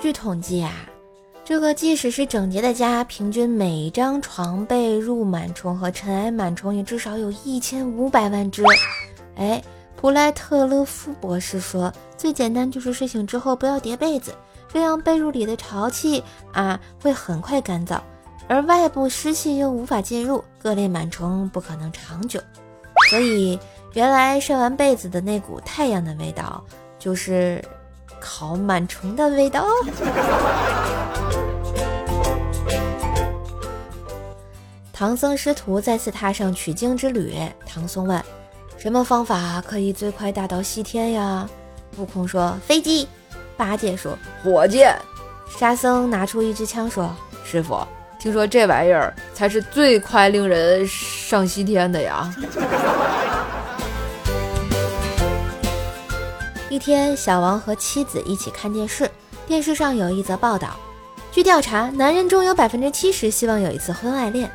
据统计啊，这个即使是整洁的家，平均每张床被褥螨虫和尘埃螨虫也至少有一千五百万只。哎，普莱特勒夫博士说，最简单就是睡醒之后不要叠被子，这样被褥里的潮气啊会很快干燥，而外部湿气又无法进入，各类螨虫不可能长久。所以，原来晒完被子的那股太阳的味道，就是烤螨虫的味道。唐僧师徒再次踏上取经之旅，唐僧问：“什么方法可以最快达到西天呀？”悟空说：“飞机。”八戒说：“火箭。”沙僧拿出一支枪说：“师傅，听说这玩意儿才是最快令人上西天的呀。”一天，小王和妻子一起看电视，电视上有一则报道：据调查，男人中有百分之七十希望有一次婚外恋。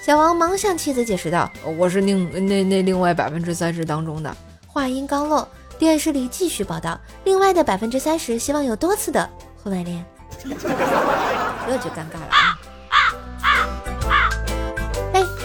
小王忙向妻子解释道：“我是另那那另外百分之三十当中的。”话音刚落，电视里继续报道：“另外的百分之三十希望有多次的婚外恋。”这就尴尬了。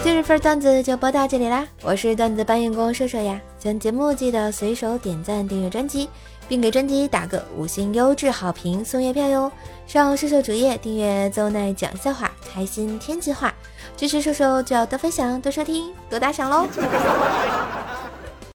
今日份段子就播到这里啦！我是段子搬运工瘦瘦呀，喜欢节目记得随手点赞、订阅专辑，并给专辑打个五星优质好评，送月票哟！上瘦瘦主页订阅邹奈讲笑话，开心天气话。支持瘦瘦就要多分享、多收听、多打赏喽！